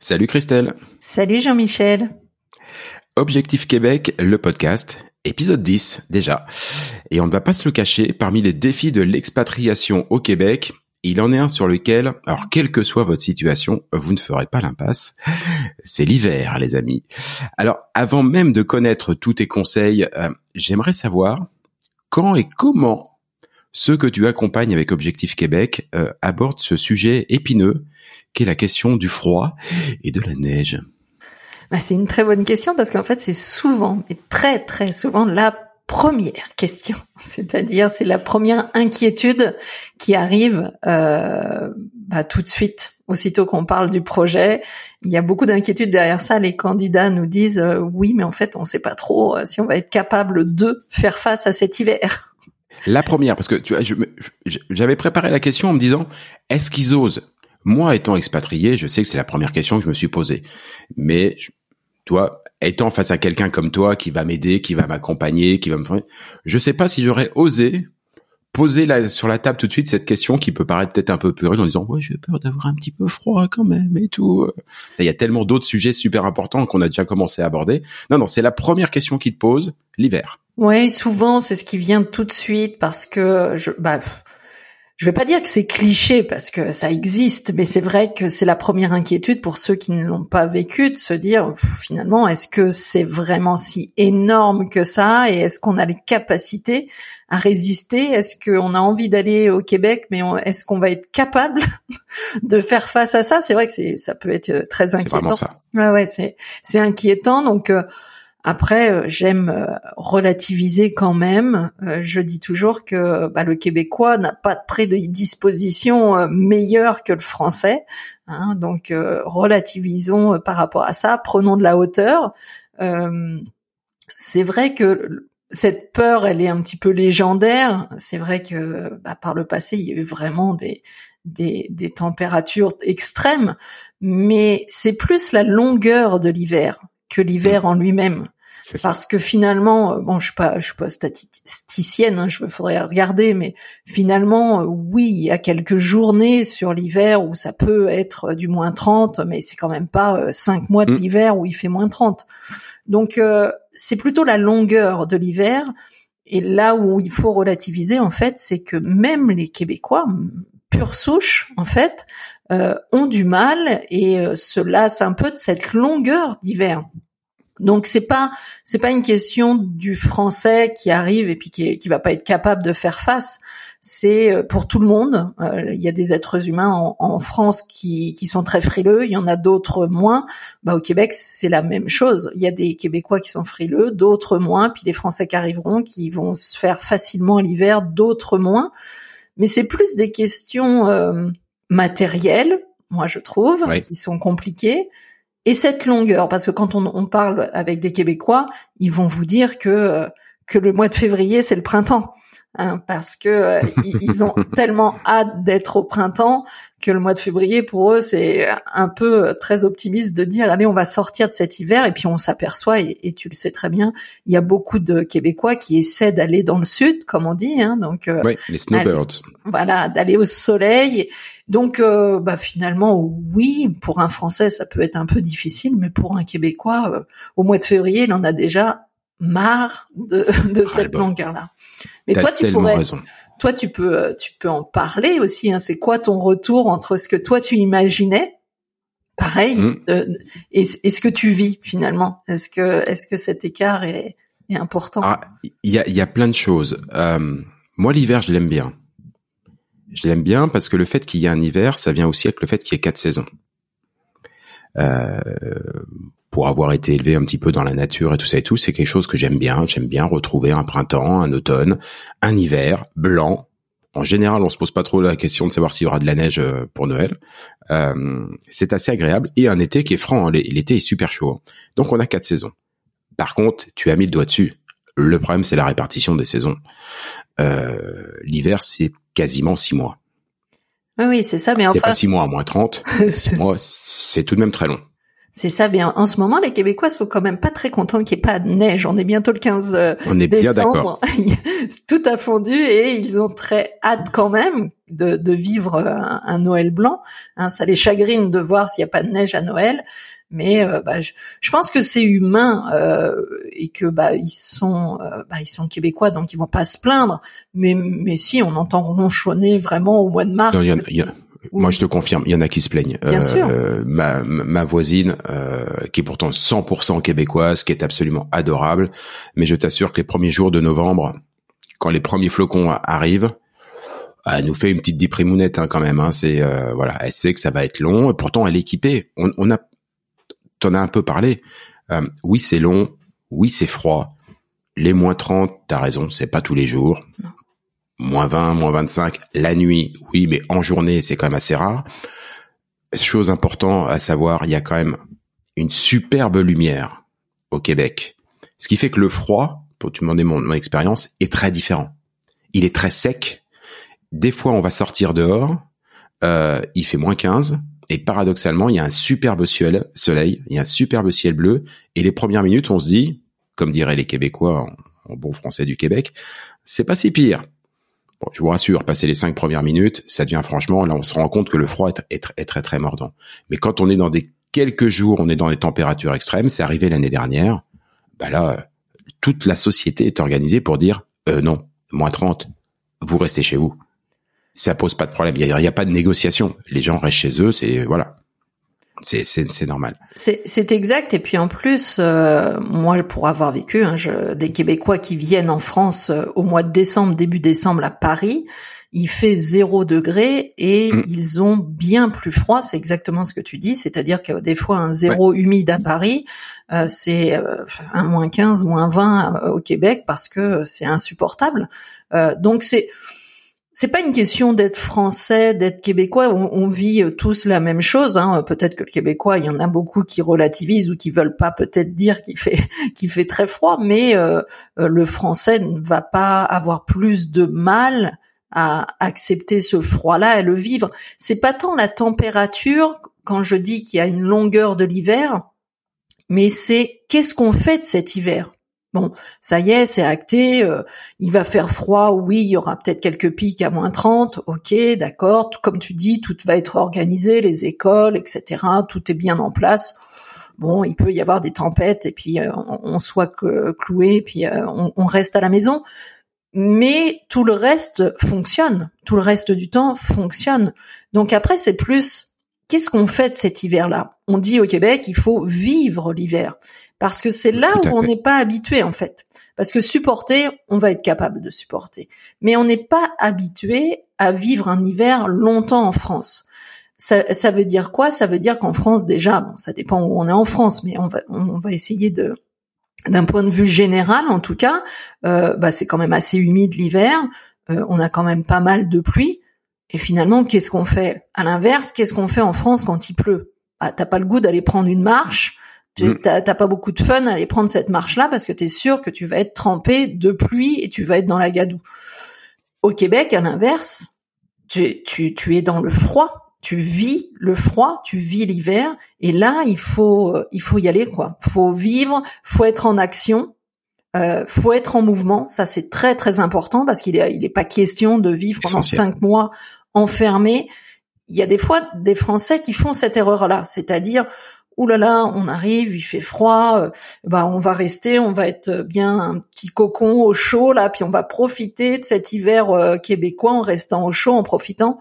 Salut Christelle. Salut Jean-Michel. Objectif Québec, le podcast, épisode 10 déjà. Et on ne va pas se le cacher, parmi les défis de l'expatriation au Québec, il en est un sur lequel, alors quelle que soit votre situation, vous ne ferez pas l'impasse. C'est l'hiver, les amis. Alors, avant même de connaître tous tes conseils, euh, j'aimerais savoir quand et comment ceux que tu accompagnes avec Objectif Québec euh, abordent ce sujet épineux qu'est la question du froid et de la neige. Bah, c'est une très bonne question parce qu'en fait, c'est souvent, et très très souvent, la première question. C'est-à-dire, c'est la première inquiétude qui arrive euh, bah, tout de suite. Aussitôt qu'on parle du projet, il y a beaucoup d'inquiétudes derrière ça. Les candidats nous disent euh, oui, mais en fait, on ne sait pas trop euh, si on va être capable de faire face à cet hiver. La première, parce que tu vois, j'avais préparé la question en me disant est-ce qu'ils osent? Moi, étant expatrié, je sais que c'est la première question que je me suis posée, mais toi, étant face à quelqu'un comme toi qui va m'aider, qui va m'accompagner, qui va me je sais pas si j'aurais osé poser la, sur la table tout de suite cette question qui peut paraître peut-être un peu puérile en disant ouais j'ai peur d'avoir un petit peu froid quand même et tout. Il y a tellement d'autres sujets super importants qu'on a déjà commencé à aborder. Non non c'est la première question qui te pose l'hiver. Ouais souvent c'est ce qui vient tout de suite parce que je bah je vais pas dire que c'est cliché parce que ça existe, mais c'est vrai que c'est la première inquiétude pour ceux qui ne l'ont pas vécu de se dire finalement est-ce que c'est vraiment si énorme que ça et est-ce qu'on a les capacités à résister? Est-ce qu'on a envie d'aller au Québec, mais est-ce qu'on va être capable de faire face à ça? C'est vrai que c'est ça peut être euh, très inquiétant. C'est vraiment ça. Ouais ouais c'est c'est inquiétant donc. Euh, après, euh, j'aime euh, relativiser quand même. Euh, je dis toujours que bah, le québécois n'a pas de prédisposition meilleure que le français. Hein, donc, relativisons par rapport à ça. Prenons de la hauteur. c'est vrai que cette peur, elle est un petit peu légendaire. C'est vrai que bah, par le passé, il y a eu vraiment des, des, des températures extrêmes, mais c'est plus la longueur de l'hiver que l'hiver en lui-même. Parce que finalement, euh, bon, je suis pas, je suis pas statisticienne, hein, je faudrait regarder, mais finalement, euh, oui, il y a quelques journées sur l'hiver où ça peut être du moins 30, mais c'est quand même pas cinq mois de mm. l'hiver où il fait moins 30. Donc, euh, c'est plutôt la longueur de l'hiver. Et là où il faut relativiser, en fait, c'est que même les Québécois, pure souche, en fait, euh, ont du mal et euh, se lassent un peu de cette longueur d'hiver. Donc c'est pas c'est pas une question du français qui arrive et puis qui, qui va pas être capable de faire face. C'est euh, pour tout le monde. Il y a des êtres humains en, en, France qui, qui sont très frileux. Il y en a d'autres moins. Bah, au Québec c'est la même chose. Il y a des Québécois qui sont frileux, d'autres moins. Puis les Français qui arriveront, qui vont se faire facilement l'hiver, d'autres moins. Mais c'est plus des questions matériels, moi je trouve, qui sont compliqués, et cette longueur, parce que quand on, on, parle avec des Québécois, ils vont vous dire que que le mois de février c'est le printemps. Hein, parce que euh, ils ont tellement hâte d'être au printemps que le mois de février pour eux c'est un peu très optimiste de dire allez on va sortir de cet hiver et puis on s'aperçoit et, tu le sais très bien il y a beaucoup de Québécois qui essaient d'aller dans le sud comme on dit hein, donc euh, oui, les snowbirds. voilà d'aller au soleil. Donc euh, bah finalement oui pour un Français ça peut être un peu difficile mais pour un Québécois au mois de février il en a déjà marre de, de ah, cette longueur là mais toi tu pourrais toi tu peux euh, tu peux en parler aussi. Hein. C'est quoi ton retour entre ce que toi tu imaginais, pareil, mm. euh, et, ce que tu vis finalement? Est-ce que est-ce que cet écart est, est important? Ah, Il y a y a plein de choses. Euh, moi l'hiver je l'aime bien. Je l'aime bien parce que le fait qu'il y ait un hiver, ça vient aussi avec le fait qu'il y ait quatre saisons. Euh, pour avoir été élevé un petit peu dans la nature et tout ça et tout, c'est quelque chose que j'aime bien. J'aime bien retrouver un printemps, un automne, un hiver blanc. En général, on se pose pas trop la question de savoir s'il y aura de la neige euh, pour Noël. Euh, c'est assez agréable et un été qui est franc. Hein. L'été est super chaud. Hein. Donc on a quatre saisons. Par contre, tu as mis le doigt dessus. Le problème, c'est la répartition des saisons. Euh, L'hiver, c'est quasiment six mois. Oui, oui, c'est ça. Mais enfin, c'est pas six mois à moins 30. six mois, c'est tout de même très long. C'est ça, bien. En ce moment, les Québécois sont quand même pas très contents qu'il n'y ait pas de neige. On est bientôt le 15 euh, On est bien d'accord. Tout a fondu et ils ont très hâte quand même de, de vivre euh, un, Noël blanc. Hein, ça les chagrine de voir s'il n'y a pas de neige à Noël. Mais euh, bah, je, je, pense que c'est humain euh, et que bah ils sont bah, ils sont québécois donc ils vont pas se plaindre. Mais mais si on entend ronchonner vraiment au mois de mars. Moi, je te confirme, il y en a qui se plaignent. Bien sûr. Euh, ma, ma voisine, euh, qui est pourtant 100% québécoise, qui est absolument adorable, mais je t'assure que les premiers jours de novembre, quand les premiers flocons arrivent, elle nous fait une petite déprimounette hein, quand même. Hein, c'est euh, voilà, elle sait que ça va être long, et pourtant elle est équipée. On, on a, t'en as un peu parlé. Euh, oui, c'est long. Oui, c'est froid. Les moins 30, t'as raison, c'est pas tous les jours. Moins 20, moins 25 la nuit, oui, mais en journée, c'est quand même assez rare. Chose importante à savoir, il y a quand même une superbe lumière au Québec. Ce qui fait que le froid, pour te demander mon, mon expérience, est très différent. Il est très sec. Des fois, on va sortir dehors, euh, il fait moins 15, et paradoxalement, il y a un superbe ciel, soleil, il y a un superbe ciel bleu, et les premières minutes, on se dit, comme diraient les Québécois en bon français du Québec, c'est pas si pire. Bon, je vous rassure, passer les cinq premières minutes, ça devient franchement, là, on se rend compte que le froid est, très, très, très mordant. Mais quand on est dans des quelques jours, on est dans des températures extrêmes, c'est arrivé l'année dernière, bah là, toute la société est organisée pour dire, euh, non, moins 30, vous restez chez vous. Ça pose pas de problème. Il n'y a, a, pas de négociation. Les gens restent chez eux, c'est, voilà. C'est c'est normal. C'est exact. Et puis en plus euh, moi pour avoir vécu hein, je, des Québécois qui viennent en France euh, au mois de décembre début décembre à Paris il fait zéro degré et mm. ils ont bien plus froid. C'est exactement ce que tu dis. C'est-à-dire que des fois un zéro humide à Paris euh, c'est euh, un moins 15 moins 20 au Québec parce que c'est insupportable. Donc c'est c'est pas une question d'être français, d'être québécois. On, vit euh, tous la même chose. Hein. Peut-être que le québécois, il y en a beaucoup qui relativisent ou qui veulent pas peut-être dire qu'il fait très froid, mais euh, euh, le français ne va pas avoir plus de mal à accepter ce froid-là et le vivre. C'est pas tant la température quand je dis qu'il y a une longueur de l'hiver, mais c'est qu'est-ce qu'on fait de cet hiver? Bon, ça y est, c'est acté, euh, il va faire froid, oui, il y aura peut-être quelques pics à moins 30, ok, d'accord, comme tu dis, tout va être organisé, les écoles, etc., tout est bien en place. Bon, il peut y avoir des tempêtes et puis euh, on, soit cloué, puis euh, on, on, reste à la maison, mais tout le reste fonctionne, tout le reste du temps fonctionne. Donc après, c'est plus, qu'est-ce qu'on fait de cet hiver-là? On dit au Québec, il faut vivre l'hiver parce que c'est là où on n'est pas habitué en fait. Parce que supporter, on va être capable de supporter, mais on n'est pas habitué à vivre un hiver longtemps en France. Ça, ça veut dire quoi? Ça veut dire qu'en France déjà, bon, ça dépend où on est en France, mais on va on va essayer de d'un point de vue général en tout cas, euh, bah, c'est quand même assez humide l'hiver. Euh, on a quand même pas mal de pluie. Et finalement, qu'est-ce qu'on fait? À l'inverse, qu'est-ce qu'on fait en France quand il pleut? Bah, T'as pas le goût d'aller prendre une marche tu mm. t'as pas beaucoup de fun à aller prendre cette marche-là parce que tu es sûr que tu vas être trempé de pluie et tu vas être dans la gadoue. Au Québec, à l'inverse, tu, tu, tu es dans le froid, tu vis le froid, tu vis l'hiver, et là il faut il faut y aller quoi. Faut vivre, faut être en action, euh, faut être en mouvement. Ça c'est très très important parce qu'il est il est pas question de vivre pendant cinq mois enfermé. Il y a des fois des Français qui font cette erreur là, c'est-à-dire Ouh là là, on arrive, il fait froid, euh, bah on va rester, on va être bien un petit cocon au chaud là, puis on va profiter de cet hiver euh, québécois en restant au chaud, en profitant.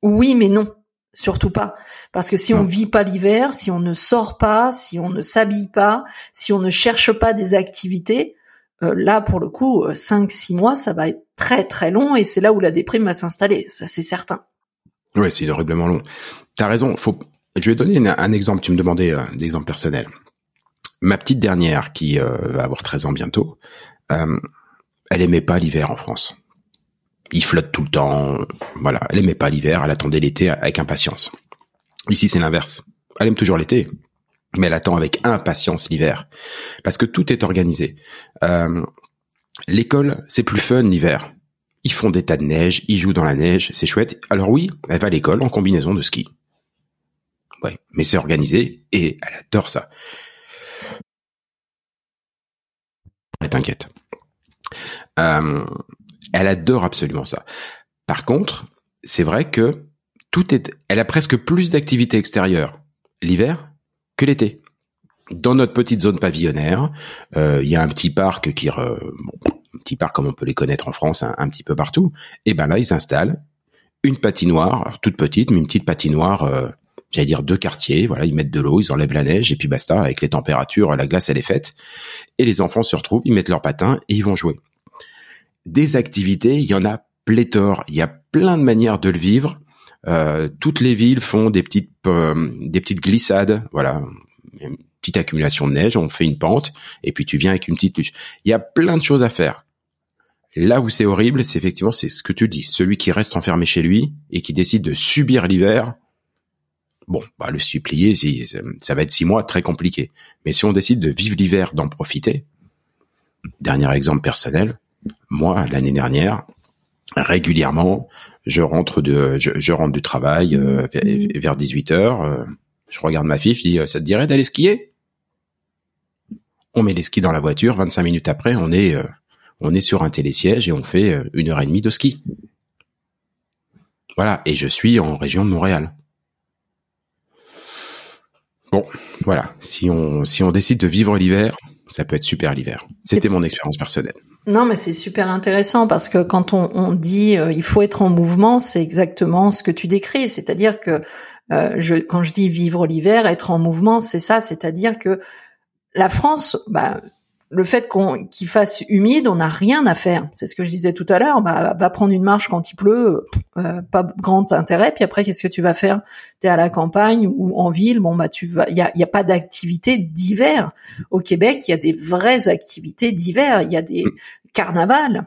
Oui, mais non, surtout pas, parce que si on vit pas l'hiver, si on ne sort pas, si on ne s'habille pas, si on ne cherche pas des activités, euh, là pour le coup, 5-6 mois, ça va être très très long et c'est là où la déprime va s'installer, ça c'est certain. Ouais, c'est horriblement long. T'as raison, faut je vais donner un, exemple. Tu me demandais euh, des exemples personnels. Ma petite dernière, qui euh, va avoir 13 ans bientôt, euh, elle aimait pas l'hiver en France. Il flotte tout le temps. Voilà, elle aimait pas l'hiver. Elle attendait l'été avec impatience. Ici, c'est l'inverse. Elle aime toujours l'été, mais elle attend avec impatience l'hiver parce que tout est organisé. Euh, L'école, c'est plus fun l'hiver. Ils font des tas de neige, ils jouent dans la neige, c'est chouette. Alors oui, elle va à l'école en combinaison de ski. Ouais, mais c'est organisé et elle adore ça. T'inquiète. Euh, elle adore absolument ça. Par contre, c'est vrai que tout est, elle a presque plus d'activités extérieures l'hiver que l'été. Dans notre petite zone pavillonnaire, euh, il y a un petit parc qui, bon, un petit parc comme on peut les connaître en France, un, petit peu partout. Et ben là, ils installent une patinoire, toute petite, mais une petite patinoire euh, j'allais dire deux quartiers. Voilà, ils mettent de l'eau, ils enlèvent la neige et puis basta. Avec les températures, la glace elle est faite et les enfants se retrouvent, ils mettent leurs patins et ils vont jouer. Des activités, il y en a pléthore. Il y a plein de manières de le vivre. Euh, toutes les villes font des petites euh, des petites glissades. Voilà, une petite accumulation de neige, on fait une pente et puis tu viens avec une petite luche. Il y a plein de choses à faire. Là où c'est horrible, c'est effectivement c'est ce que tu dis, celui qui reste enfermé chez lui et qui décide de subir l'hiver Bon, bah, le supplier, ça va être six mois très compliqué. Mais si on décide de vivre l'hiver, d'en profiter, dernier exemple personnel, moi, l'année dernière, régulièrement, je rentre de, je, rentre du travail euh, vers 18 heures, euh, je regarde ma fille, je dis, ça te dirait d'aller skier? On met les skis dans la voiture, 25 minutes après, on est, euh, on est sur un télésiège et on fait une heure et demie de ski. Voilà, et je suis en région de Montréal. Bon, voilà. Si on si on décide de vivre l'hiver, ça peut être super l'hiver. C'était mon expérience personnelle. Non, mais c'est super intéressant parce que quand on, on dit euh, il faut être en mouvement, c'est exactement ce que tu décris. C'est-à-dire que euh, je, quand je dis vivre l'hiver, être en mouvement, c'est ça. C'est-à-dire que la France, bah, le fait qu'on qu'il fasse humide, on n'a rien à faire. C'est ce que je disais tout à l'heure. Bah, va prendre une marche quand il pleut, euh, pas grand intérêt. Puis après, qu'est-ce que tu vas faire? T'es à la campagne ou en ville? Bon bah tu vas. Il y a, y a pas d'activité d'hiver au Québec. Il y a des vraies activités d'hiver. Il y a des carnavals.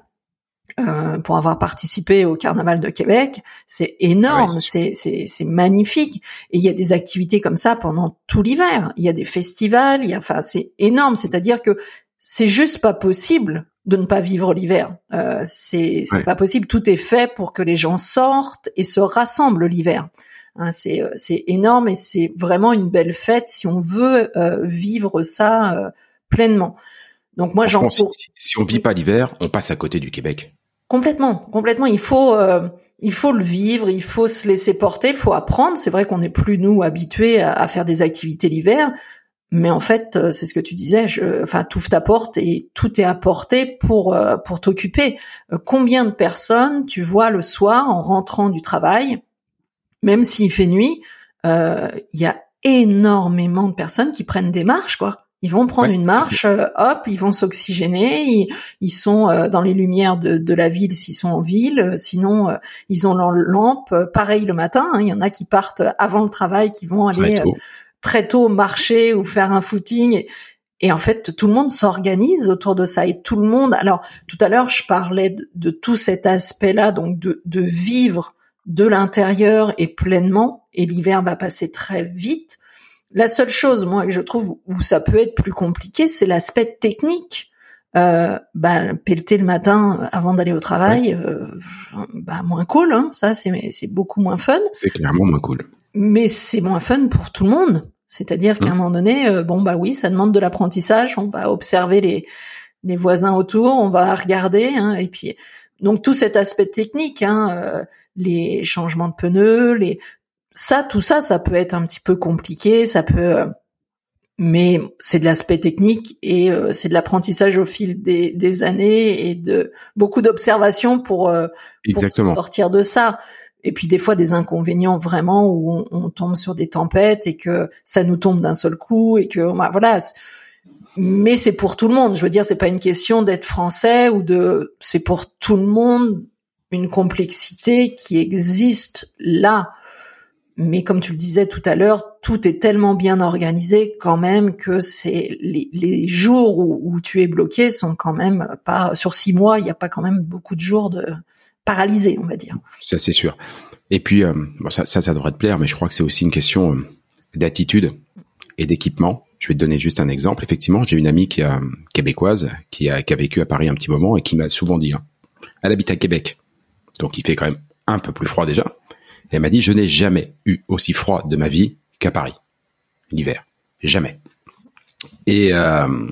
Euh, pour avoir participé au carnaval de Québec, c'est énorme, c'est c'est magnifique. Et il y a des activités comme ça pendant tout l'hiver. Il y a des festivals, il y a, enfin c'est énorme. C'est-à-dire que c'est juste pas possible de ne pas vivre l'hiver. Euh, c'est pas possible. Tout est fait pour que les gens sortent et se rassemblent l'hiver. Hein, c'est euh, c'est énorme et c'est vraiment une belle fête si on veut euh, vivre ça euh, pleinement. Donc moi j'en si, si on vit pas l'hiver, on passe à côté du Québec. Complètement, complètement. Il faut il faut le vivre, il faut se laisser porter, il faut apprendre. C'est vrai qu'on n'est plus nous habitués à, à faire des activités l'hiver, mais en fait, euh, c'est ce que tu disais, je, enfin, tout ta porte et tout est apporté pour euh, pour t'occuper. Euh, combien de personnes tu vois le soir en rentrant du travail, même s'il fait nuit, il y a énormément de personnes qui prennent des marches, quoi. Ils vont prendre une marche, hop, ils vont s'oxygéner, ils, sont dans les lumières de, de la ville s'ils sont en ville, sinon ils ont leur lampe. Pareil le matin, hein, il y en a qui partent avant le travail, qui vont aller très tôt marcher ou faire un footing. Et, en fait, tout le monde s'organise autour de ça. Et tout le monde. Alors, tout à l'heure, je parlais de, tout cet aspect-là, donc de, de vivre de l'intérieur et pleinement. Et l'hiver va passer très vite. La seule chose, moi, que je trouve où ça peut être plus compliqué, c'est l'aspect technique. euh, bah, pelleter le matin avant d'aller au travail, euh, bah, moins cool, hein, ça c'est c'est beaucoup moins fun. C'est clairement moins cool. Mais c'est moins fun pour tout le monde. C'est-à-dire qu'à un mmh. moment donné, euh, bon bah oui, ça demande de l'apprentissage. On va observer les les voisins autour, on va regarder, hein, et puis donc tout cet aspect technique, hein, euh, les changements de pneus, les ça, tout ça, ça peut être un petit peu compliqué, ça peut mais c'est de l'aspect technique et euh, c'est de l'apprentissage au fil des, des, années et de beaucoup d'observations pour, euh, sortir de ça. Et puis des fois des inconvénients vraiment où on, tombe sur des tempêtes et que ça nous tombe d'un seul coup et que bah, voilà. Mais c'est pour tout le monde. Je veux dire, c'est pas une question d'être français ou de. C'est pour tout le monde une complexité qui existe là mais comme tu le disais tout à l'heure, tout est tellement bien organisé quand même que c'est les, les, jours où, tu es bloqué sont quand même pas sur six mois. Il n'y a pas quand même beaucoup de jours de paralysés, on va dire. Ça c'est sûr. Et puis euh, ça, ça, ça devrait te plaire, mais je crois que c'est aussi une question euh, d'attitude et d'équipement. Je vais te donner juste un exemple. Effectivement, j'ai une amie qui a québécoise qui a, vécu à Paris un petit moment et qui m'a souvent dit, hein, elle habite à Québec, donc il fait quand même un peu plus froid déjà elle m'a dit, je n'ai jamais eu aussi froid de ma vie qu'à Paris, l'hiver. Jamais. Et, euh,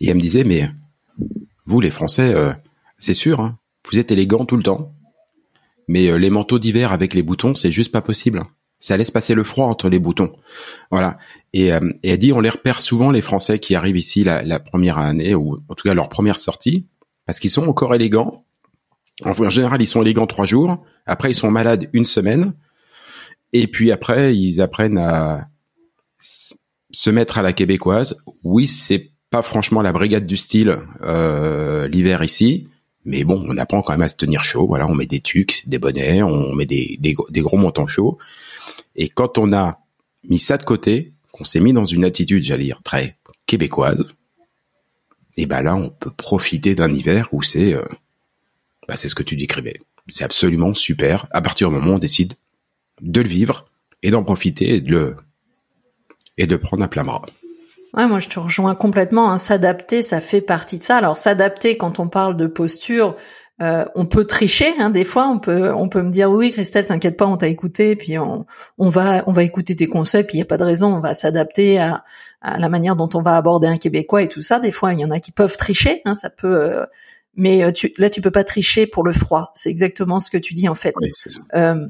et elle me disait, mais vous les Français, euh, c'est sûr, hein, vous êtes élégants tout le temps, mais euh, les manteaux d'hiver avec les boutons, c'est juste pas possible. Ça laisse passer le froid entre les boutons. Voilà. Et, elle dit, on les repère souvent, les Français qui arrivent ici la, la première année, ou en tout cas leur première sortie, parce qu'ils sont encore élégants, en général, ils sont élégants trois jours. Après, ils sont malades une semaine. Et puis après, ils apprennent à se mettre à la québécoise. Oui, c'est pas franchement la brigade du style euh, l'hiver ici, mais bon, on apprend quand même à se tenir chaud. Voilà, on met des tucs, des bonnets, on met des, gros montants chauds. Et quand on a mis ça de côté, qu'on s'est mis dans une attitude, j'allais dire, très québécoise, et ben là, on peut profiter d'un hiver où c'est euh, bah, c'est ce que tu décrivais. C'est absolument super à partir du moment où on décide de le vivre et d'en profiter et de le et de prendre un plein bras. Ouais, moi je te rejoins complètement. Hein. S'adapter, ça fait partie de ça. Alors s'adapter, quand on parle de posture, euh, on peut tricher. Hein, des fois, on peut on peut me dire oui, Christelle, t'inquiète pas, on t'a écouté, puis on, on va on va écouter tes conseils, puis il y a pas de raison, on va s'adapter à, à, la manière dont on va aborder un Québécois et tout ça. Des fois, il y en a qui peuvent tricher. Hein, ça peut euh, mais euh, tu, là tu peux pas tricher pour le froid. C'est exactement ce que tu dis en fait. ça. Euh,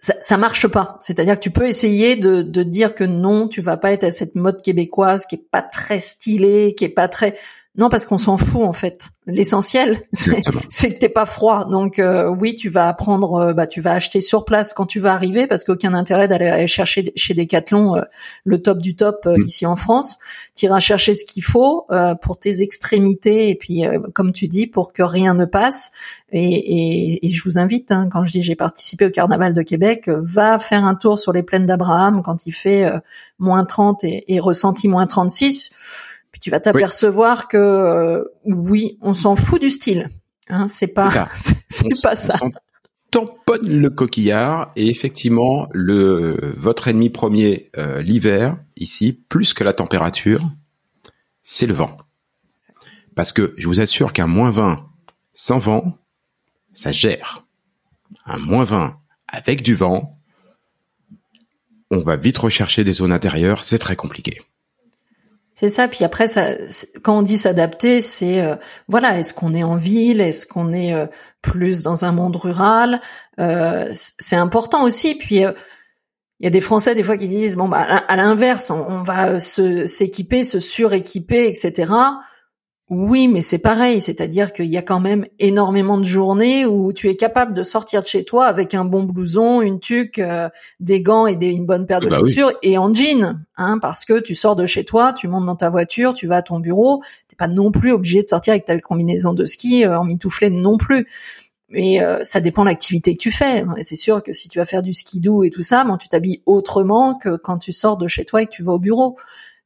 ça, ça marche pas. C'est-à-dire que tu peux essayer de, de dire que non, tu vas pas être à cette mode québécoise qui est pas très stylée, qui est pas très non, parce qu'on s'en fout en fait. L'essentiel, c'est que t'es pas froid. Donc euh, oui, tu vas apprendre, euh, bah tu vas acheter sur place quand tu vas arriver, parce qu'aucun intérêt d'aller chercher chez Decathlon euh, le top du top mm. ici en France. Tu iras chercher ce qu'il faut pour tes extrémités et puis comme tu dis, pour que rien ne passe. Et, et, je vous invite, hein, quand je dis j'ai participé au Carnaval de Québec, va faire un tour sur les plaines d'Abraham quand il fait moins 30 et, et ressenti moins 36 puis tu vas t'apercevoir que euh, oui, on s'en fout du style. Hein, c'est pas, c'est pas ça. tamponne le coquillard et effectivement le votre ennemi premier euh, l'hiver ici plus que la température c'est le vent parce que je vous assure qu'un moins 20 sans vent ça gère un moins 20 avec du vent on va vite rechercher des zones intérieures c'est très compliqué c'est ça. Puis après, ça, quand on dit s'adapter, c'est euh, voilà, est-ce qu'on est en ville, est-ce qu'on est euh, plus dans un monde rural euh, C'est important aussi. Puis il y a des Français des fois qui disent bon bah à l'inverse, on, on, va se s'équiper, se suréquiper, etc. Oui, mais c'est pareil, c'est-à-dire qu'il y a quand même énormément de journées où tu es capable de sortir de chez toi avec un bon blouson, une tuque, euh, des gants et une bonne paire de bah chaussures et en jean, hein, parce que tu sors de chez toi, tu montes dans ta voiture, tu vas à ton bureau, t'es pas non plus obligé de sortir avec ta combinaison de ski euh, en mitouflé non plus. Mais euh, ça dépend de l'activité que tu fais. Et c'est sûr que si tu vas faire du ski doux et tout ça, bon, tu t'habilles autrement que quand tu sors de chez toi et que tu vas au bureau.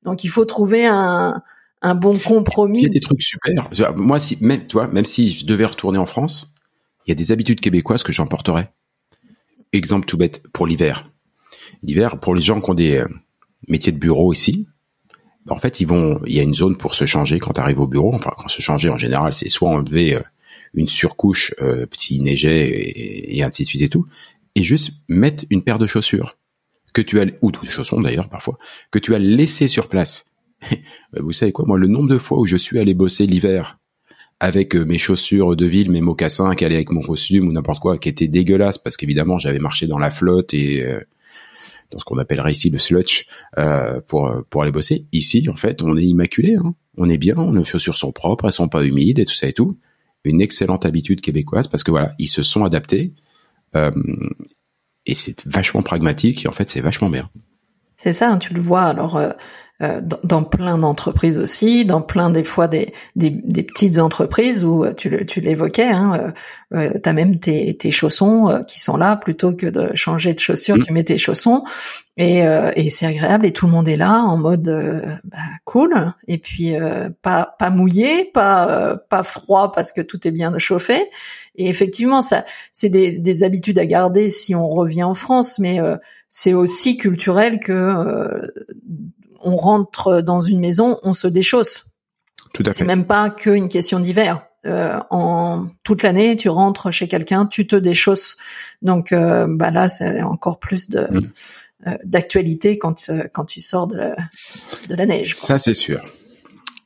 Donc il faut trouver un, un bon compromis. Il y a des trucs super. Moi, même, tu même si je devais retourner en France, il y a des habitudes québécoises que j'emporterais. Exemple tout bête, pour l'hiver. L'hiver, pour les gens qui ont des euh, métiers de bureau ici, en fait, il y a une zone pour se changer quand tu arrives au bureau. Enfin, quand se changer en général, c'est soit enlever euh, une surcouche euh, s'il neigeait et, et, ainsi de suite et tout, et juste mettre une paire de chaussures que tu as ou de chaussons d'ailleurs parfois que tu as laissé sur place. Vous savez quoi, moi, le nombre de fois où je suis allé bosser l'hiver avec euh, mes chaussures de ville, mes mocassins, qui allaient avec mon costume ou n'importe quoi, qui étaient dégueulasses parce qu'évidemment j'avais marché dans la flotte et euh, dans ce qu'on appellerait ici le slutch euh, pour pour aller bosser. Ici, en fait, on est immaculé, hein. on est bien, nos chaussures sont propres, elles sont pas humides et tout ça et tout. Une excellente habitude québécoise parce que voilà, ils se sont adaptés et c'est vachement pragmatique et en fait c'est vachement bien. C'est ça, hein, tu le vois. Alors euh, euh, dans, dans, plein d'entreprises aussi, dans plein des fois des, des, des petites entreprises où euh, tu, tu l'évoquais, hein, euh, euh tu as même tes, tes chaussons qui sont là plutôt que de changer de chaussures, mmh. tu mets tes chaussons. Et, et c'est agréable et tout le monde est là en mode bah, cool. Et puis pas pas mouillé, pas pas froid parce que tout est bien chauffé. Et effectivement ça c'est des, des habitudes à garder si on revient en France, mais c'est aussi culturel que on rentre dans une maison, on se déchausse. Tout à fait. C'est même pas qu'une question d'hiver. Euh, en toute l'année, tu rentres chez quelqu'un, tu te déchausses. Donc, euh, bah là, c'est encore plus de mm. euh, d'actualité quand quand tu sors de la, de la neige. Ça, c'est sûr.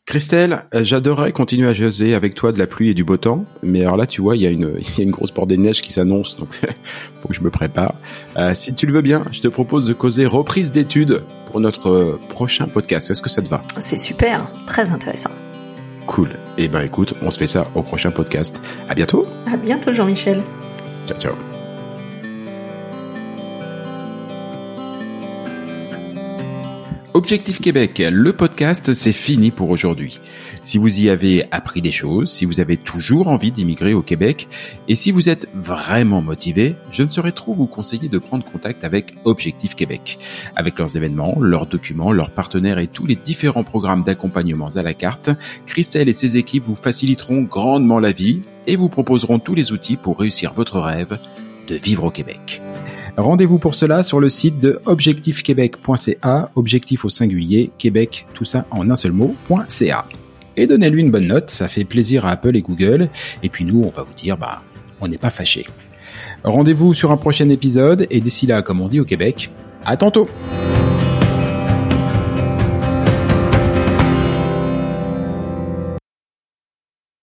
Christelle, euh, j'adorerais continuer à jaser avec toi de la pluie et du beau temps, mais alors là, tu vois, il y a une, y a une grosse bordée de neige qui s'annonce, donc faut que je me prépare. Euh, si tu le veux bien, je te propose de causer reprise d'études pour notre euh, prochain podcast. Est-ce que ça te va? C'est super, très intéressant. Cool. Eh ben, écoute, on se fait ça au prochain podcast. À bientôt. À bientôt, Jean-Michel. Ciao, ciao. Objectif Québec, le podcast, c'est fini pour aujourd'hui. Si vous y avez appris des choses, si vous avez toujours envie d'immigrer au Québec, et si vous êtes vraiment motivé, je ne saurais trop vous conseiller de prendre contact avec Objectif Québec. Avec leurs événements, leurs documents, leurs partenaires et tous les différents programmes d'accompagnement à la carte, Christelle et ses équipes vous faciliteront grandement la vie et vous proposeront tous les outils pour réussir votre rêve de vivre au Québec. Rendez-vous pour cela sur le site de objectifquebec.ca, objectif au singulier, Québec, tout ça en un seul mot.ca. Et donnez-lui une bonne note, ça fait plaisir à Apple et Google. Et puis nous, on va vous dire, bah, on n'est pas fâchés. Rendez-vous sur un prochain épisode, et d'ici là, comme on dit au Québec, à tantôt!